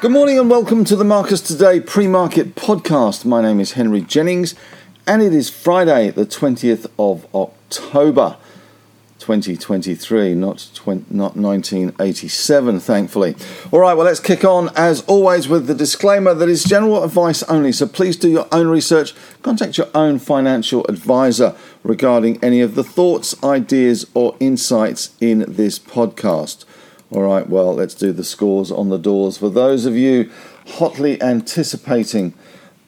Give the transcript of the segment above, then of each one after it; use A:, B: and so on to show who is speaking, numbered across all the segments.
A: Good morning and welcome to the Marcus Today pre market podcast. My name is Henry Jennings and it is Friday, the 20th of October 2023, not, 20, not 1987, thankfully. All right, well, let's kick on as always with the disclaimer that is general advice only. So please do your own research, contact your own financial advisor regarding any of the thoughts, ideas, or insights in this podcast. All right, well, let's do the scores on the doors. For those of you hotly anticipating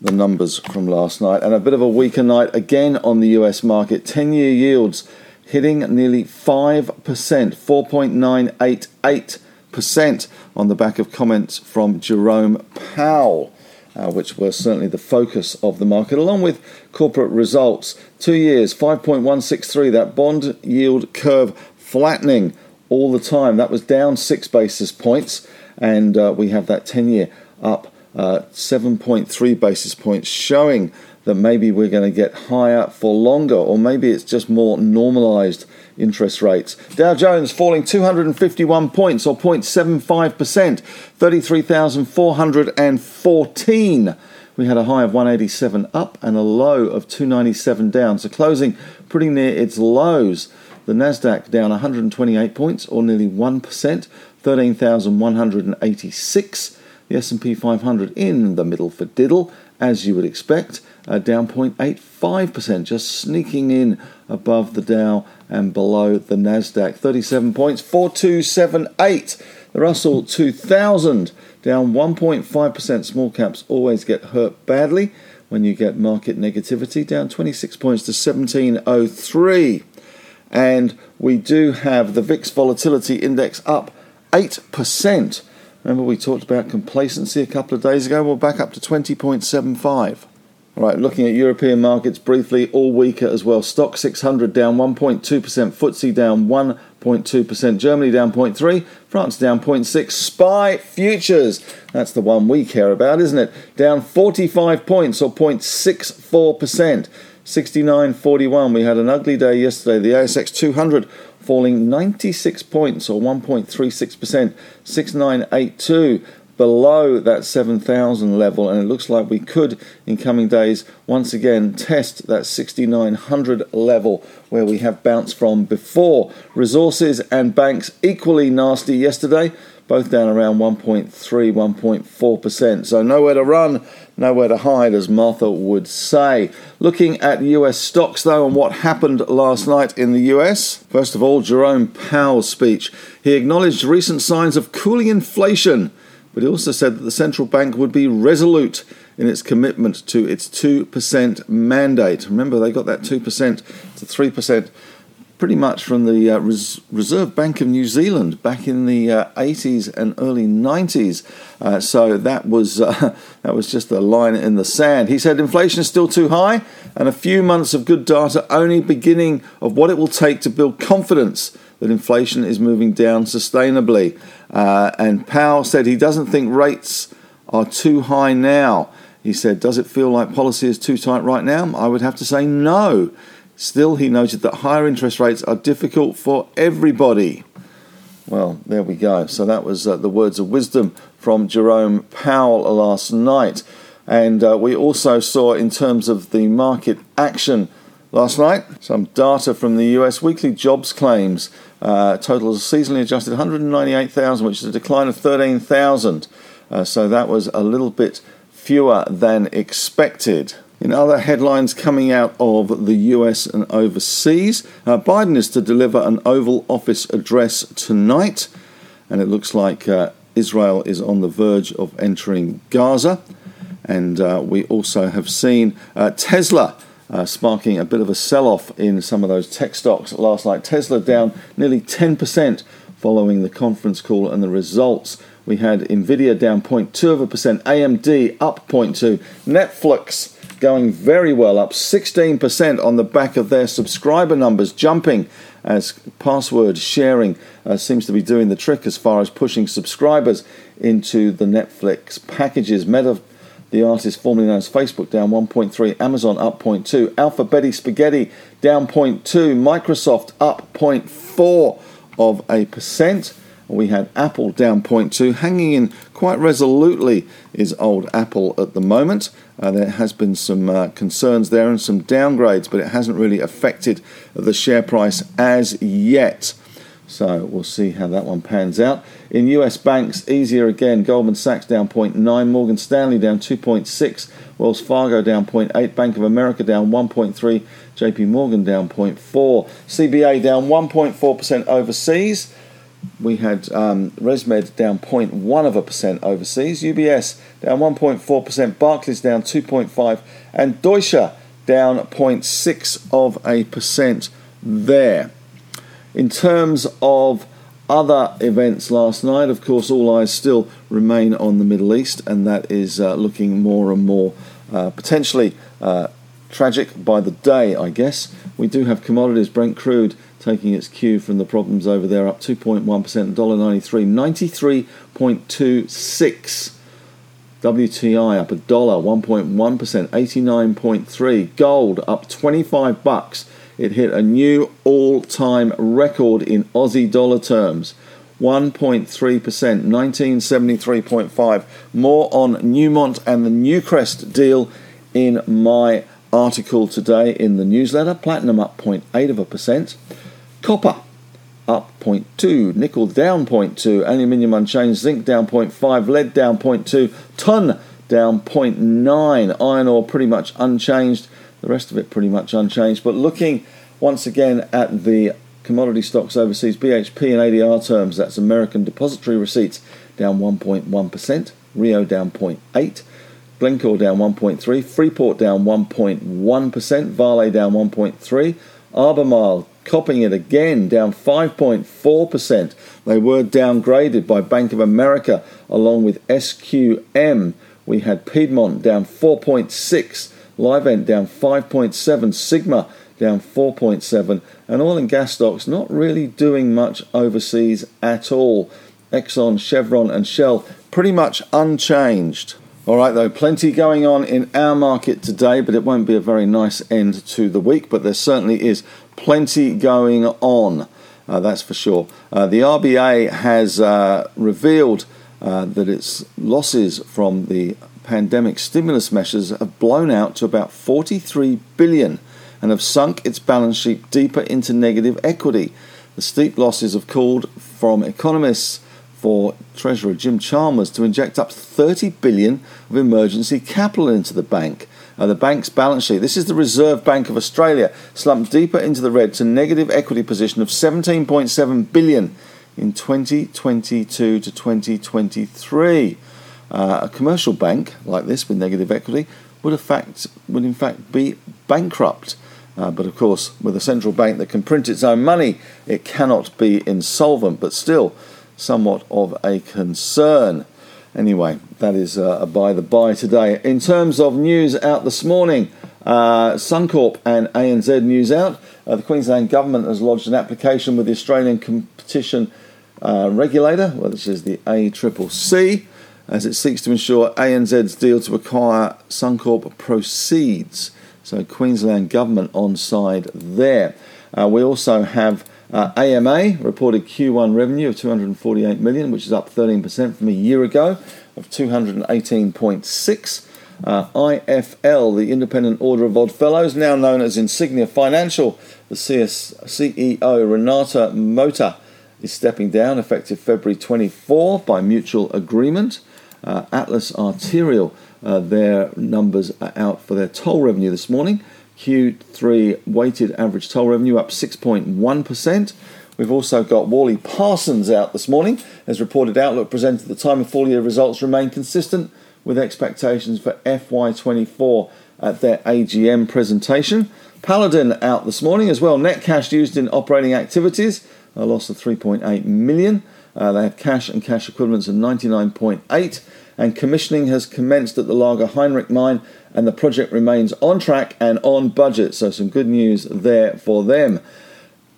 A: the numbers from last night, and a bit of a weaker night again on the US market, 10 year yields hitting nearly 5%, 4.988% on the back of comments from Jerome Powell. Uh, which were certainly the focus of the market, along with corporate results. Two years, 5.163, that bond yield curve flattening all the time. That was down six basis points, and uh, we have that 10 year up uh, 7.3 basis points, showing that maybe we're going to get higher for longer, or maybe it's just more normalized interest rates. Dow Jones falling 251 points, or 0.75%, 33,414. We had a high of 187 up and a low of 297 down, so closing pretty near its lows. The Nasdaq down 128 points, or nearly 1%, 13,186. The S&P 500 in the middle for diddle, as you would expect, uh, down 0.85%, just sneaking in above the Dow and below the Nasdaq. 37 points, 4278. The Russell 2000 down 1.5%. Small caps always get hurt badly when you get market negativity, down 26 points to 1703. And we do have the VIX volatility index up 8%. Remember, we talked about complacency a couple of days ago? We're back up to 20.75. Right, looking at European markets briefly, all weaker as well. Stoxx 600 down 1.2%, FTSE down 1.2%, Germany down 0.3, France down 0.6, SPI futures, that's the one we care about, isn't it? Down 45 points or 0.64%. 69.41. We had an ugly day yesterday. The ASX 200 falling 96 points or 1.36%, 6982 below that 7,000 level, and it looks like we could, in coming days, once again test that 6,900 level where we have bounced from before. Resources and banks equally nasty yesterday, both down around 1.3, 1.4%. So nowhere to run, nowhere to hide, as Martha would say. Looking at US stocks, though, and what happened last night in the US. First of all, Jerome Powell's speech. He acknowledged recent signs of cooling inflation but he also said that the central bank would be resolute in its commitment to its 2% mandate. Remember, they got that 2% to 3% pretty much from the uh, Res- Reserve Bank of New Zealand back in the uh, 80s and early 90s. Uh, so that was uh, that was just a line in the sand. He said inflation is still too high, and a few months of good data only beginning of what it will take to build confidence that inflation is moving down sustainably. Uh, and Powell said he doesn't think rates are too high now. He said, Does it feel like policy is too tight right now? I would have to say no. Still, he noted that higher interest rates are difficult for everybody. Well, there we go. So that was uh, the words of wisdom from Jerome Powell last night. And uh, we also saw, in terms of the market action last night, some data from the US weekly jobs claims uh, total seasonally adjusted 198,000, which is a decline of 13,000. Uh, so that was a little bit fewer than expected. In other headlines coming out of the US and overseas, uh, Biden is to deliver an Oval Office address tonight, and it looks like uh, Israel is on the verge of entering Gaza. And uh, we also have seen uh, Tesla uh, sparking a bit of a sell off in some of those tech stocks last night. Tesla down nearly 10% following the conference call and the results. We had Nvidia down 0.2 of a percent, AMD up 0.2, Netflix going very well, up 16% on the back of their subscriber numbers jumping as password sharing uh, seems to be doing the trick as far as pushing subscribers into the Netflix packages. Meta the artist formerly known as Facebook down 1.3, Amazon up 0.2, Alpha Betty Spaghetti down 0.2, Microsoft up 0.4 of a percent. We had Apple down 0.2, hanging in quite resolutely is old Apple at the moment. Uh, there has been some uh, concerns there and some downgrades, but it hasn't really affected the share price as yet. So we'll see how that one pans out. In US banks, easier again. Goldman Sachs down 0.9, Morgan Stanley down 2.6, Wells Fargo down 0.8, Bank of America down 1.3, JP Morgan down 0.4, CBA down 1.4% overseas we had um, ResMed down 0.1 of a percent overseas, UBS down 1.4%, Barclays down 2.5, and Deutsche down 0.6 of a percent there. In terms of other events last night, of course, all eyes still remain on the Middle East, and that is uh, looking more and more uh, potentially uh, tragic by the day, I guess. We do have commodities, Brent crude taking its cue from the problems over there, up 2.1%, $1.93, 93.26. WTI up a dollar, 1.1%, 89.3. Gold up 25 bucks. It hit a new all-time record in Aussie dollar terms. 1.3%, 1973.5. More on Newmont and the Newcrest deal in my article today in the newsletter. Platinum up 0.8 of a percent. Copper up 0.2, nickel down 0.2, aluminium unchanged, zinc down 0.5, lead down 0.2, tin down 0.9, iron ore pretty much unchanged, the rest of it pretty much unchanged. But looking once again at the commodity stocks overseas, BHP in ADR terms, that's American depository receipts down 1.1%, Rio down 0.8, Glencore down 1.3, Freeport down 1.1%, Vale down 1.3, Albemarle copying it again, down 5.4%. They were downgraded by Bank of America along with SQM. We had Piedmont down 4.6, Livent down 5.7, Sigma down 4.7, and oil and gas stocks not really doing much overseas at all. Exxon, Chevron, and Shell pretty much unchanged. All right, though, plenty going on in our market today, but it won't be a very nice end to the week. But there certainly is plenty going on, uh, that's for sure. Uh, the RBA has uh, revealed uh, that its losses from the pandemic stimulus measures have blown out to about 43 billion and have sunk its balance sheet deeper into negative equity. The steep losses have called from economists for Treasurer Jim Chalmers to inject up 30 billion of emergency capital into the bank. Uh, the bank's balance sheet, this is the Reserve Bank of Australia, slumped deeper into the red to negative equity position of 17.7 billion in 2022 to 2023. Uh, a commercial bank like this with negative equity would, fact, would in fact be bankrupt. Uh, but of course, with a central bank that can print its own money, it cannot be insolvent. But still, somewhat of a concern. Anyway, that is uh, a by the by today. In terms of news out this morning, uh, Suncorp and ANZ news out. Uh, the Queensland Government has lodged an application with the Australian Competition uh, Regulator, which is the ACCC, as it seeks to ensure ANZ's deal to acquire Suncorp proceeds. So, Queensland Government on side there. Uh, we also have uh, AMA reported Q1 revenue of 248 million, which is up 13% from a year ago of 218.6. Uh, IFL, the Independent Order of Odd Fellows, now known as Insignia Financial, the CS, CEO Renato Mota is stepping down effective February 24 by mutual agreement. Uh, Atlas Arteria, uh, their numbers are out for their toll revenue this morning. Q3 weighted average toll revenue up 6.1%. We've also got Worley Parsons out this morning. As reported, Outlook presented the time of full year results remain consistent with expectations for FY24 at their AGM presentation. Paladin out this morning as well. Net cash used in operating activities, a loss of 3.8 million. Uh, they have cash and cash equivalents of 99.8, and commissioning has commenced at the Langer Heinrich mine and the project remains on track and on budget. So, some good news there for them.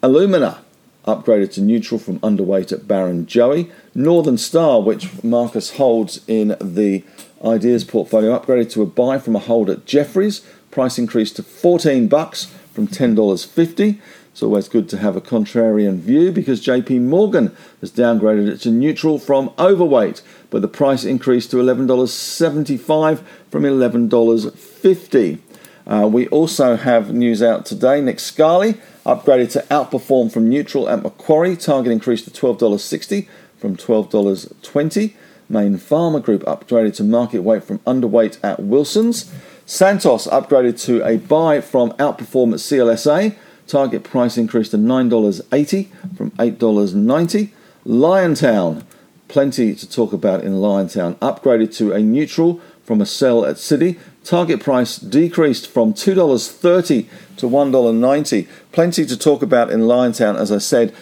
A: Alumina upgraded to neutral from underweight at Barrenjoey. Northern Star, which Marcus holds in the ideas portfolio, upgraded to a buy from a hold at Jefferies. Price increased to 14 bucks from $10.50. It's always good to have a contrarian view because JP Morgan has downgraded it to neutral from overweight, but the price increased to $11.75 from $11.50. Uh, we also have news out today. Nick Scali upgraded to outperform from neutral at Macquarie. Target increased to $12.60 from $12.20. Mayne Pharma Group upgraded to market weight from underweight at Wilson's. Santos upgraded to a buy from outperform at CLSA. Target price increased to $9.80 from $8.90. Liontown, plenty to talk about in Liontown, upgraded to a neutral from a sell at Citi. Target price decreased from $2.30 to $1.90. Plenty to talk about in Liontown, as I said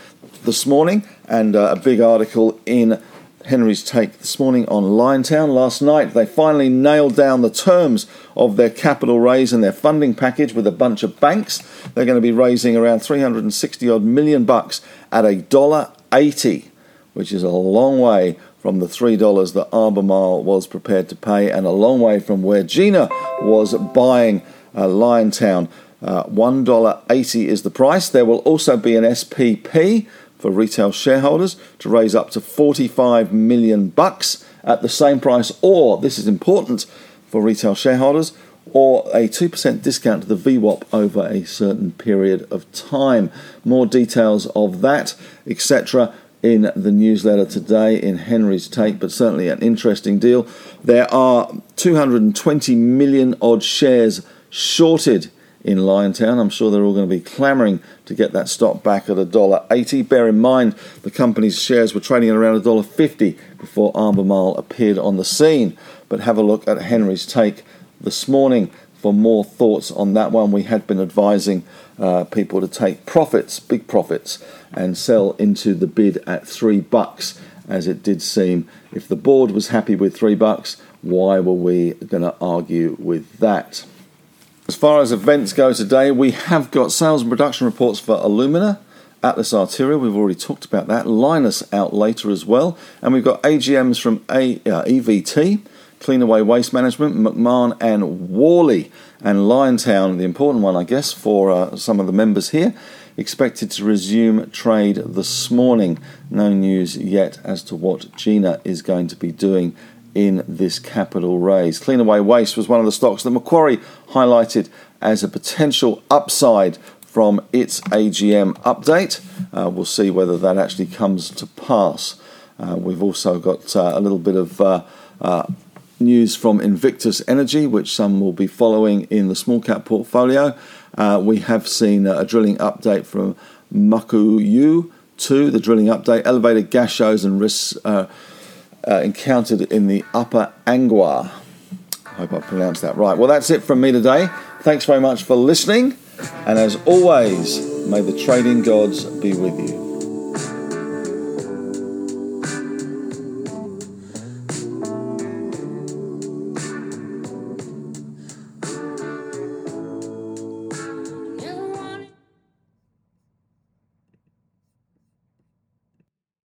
A: this morning, and uh, a big article in Henry's take this morning on Liontown. Last night, they finally nailed down the terms of their capital raise and their funding package with a bunch of banks. They're going to be raising around 360 odd million bucks at a dollar 80, which is a long way from the $3 that Albemarle was prepared to pay and a long way from where Gina was buying uh, Liontown. Uh, $1.80 is the price. There will also be an SPP for retail shareholders to raise up to 45 million bucks at the same price or this is important for retail shareholders or a 2% discount to the VWAP over a certain period of time. More details of that, etc., in the newsletter today in Henry's Take, but certainly an interesting deal. There are 220 million odd shares shorted in Liontown. I'm sure they're all going to be clamouring to get that stock back at $1.80. Bear in mind, the company's shares were trading at around $1.50 before Albemarle appeared on the scene. But have a look at Henry's take this morning for more thoughts on that one. We had been advising uh, people to take profits, big profits, and sell into the bid at three bucks, as it did seem. If the board was happy with three bucks, why were we going to argue with that? As far as events go today, we have got sales and production reports for alumina. Atlas Arteria, we've already talked about that. Lynas out later as well. And we've got AGMs from A, uh, EVT, Cleanaway Waste Management, Macmahon and Worley. And Liontown, the important one, I guess, for uh, some of the members here, expected to resume trade this morning. No news yet as to what Gina is going to be doing in this capital raise. Cleanaway Waste was one of the stocks that Macquarie highlighted as a potential upside from its AGM update. Uh, we'll see whether that actually comes to pass. Uh, we've also got uh, a little bit of uh, uh, news from Invictus Energy, which some will be following in the small cap portfolio. Uh, we have seen a drilling update from Mukuyu 2, the drilling update, elevated gas shows and risks uh, encountered in the Upper Angwa. I hope I pronounced that right. Well, that's it from me today. Thanks very much for listening. And as always, may the trading gods be with you.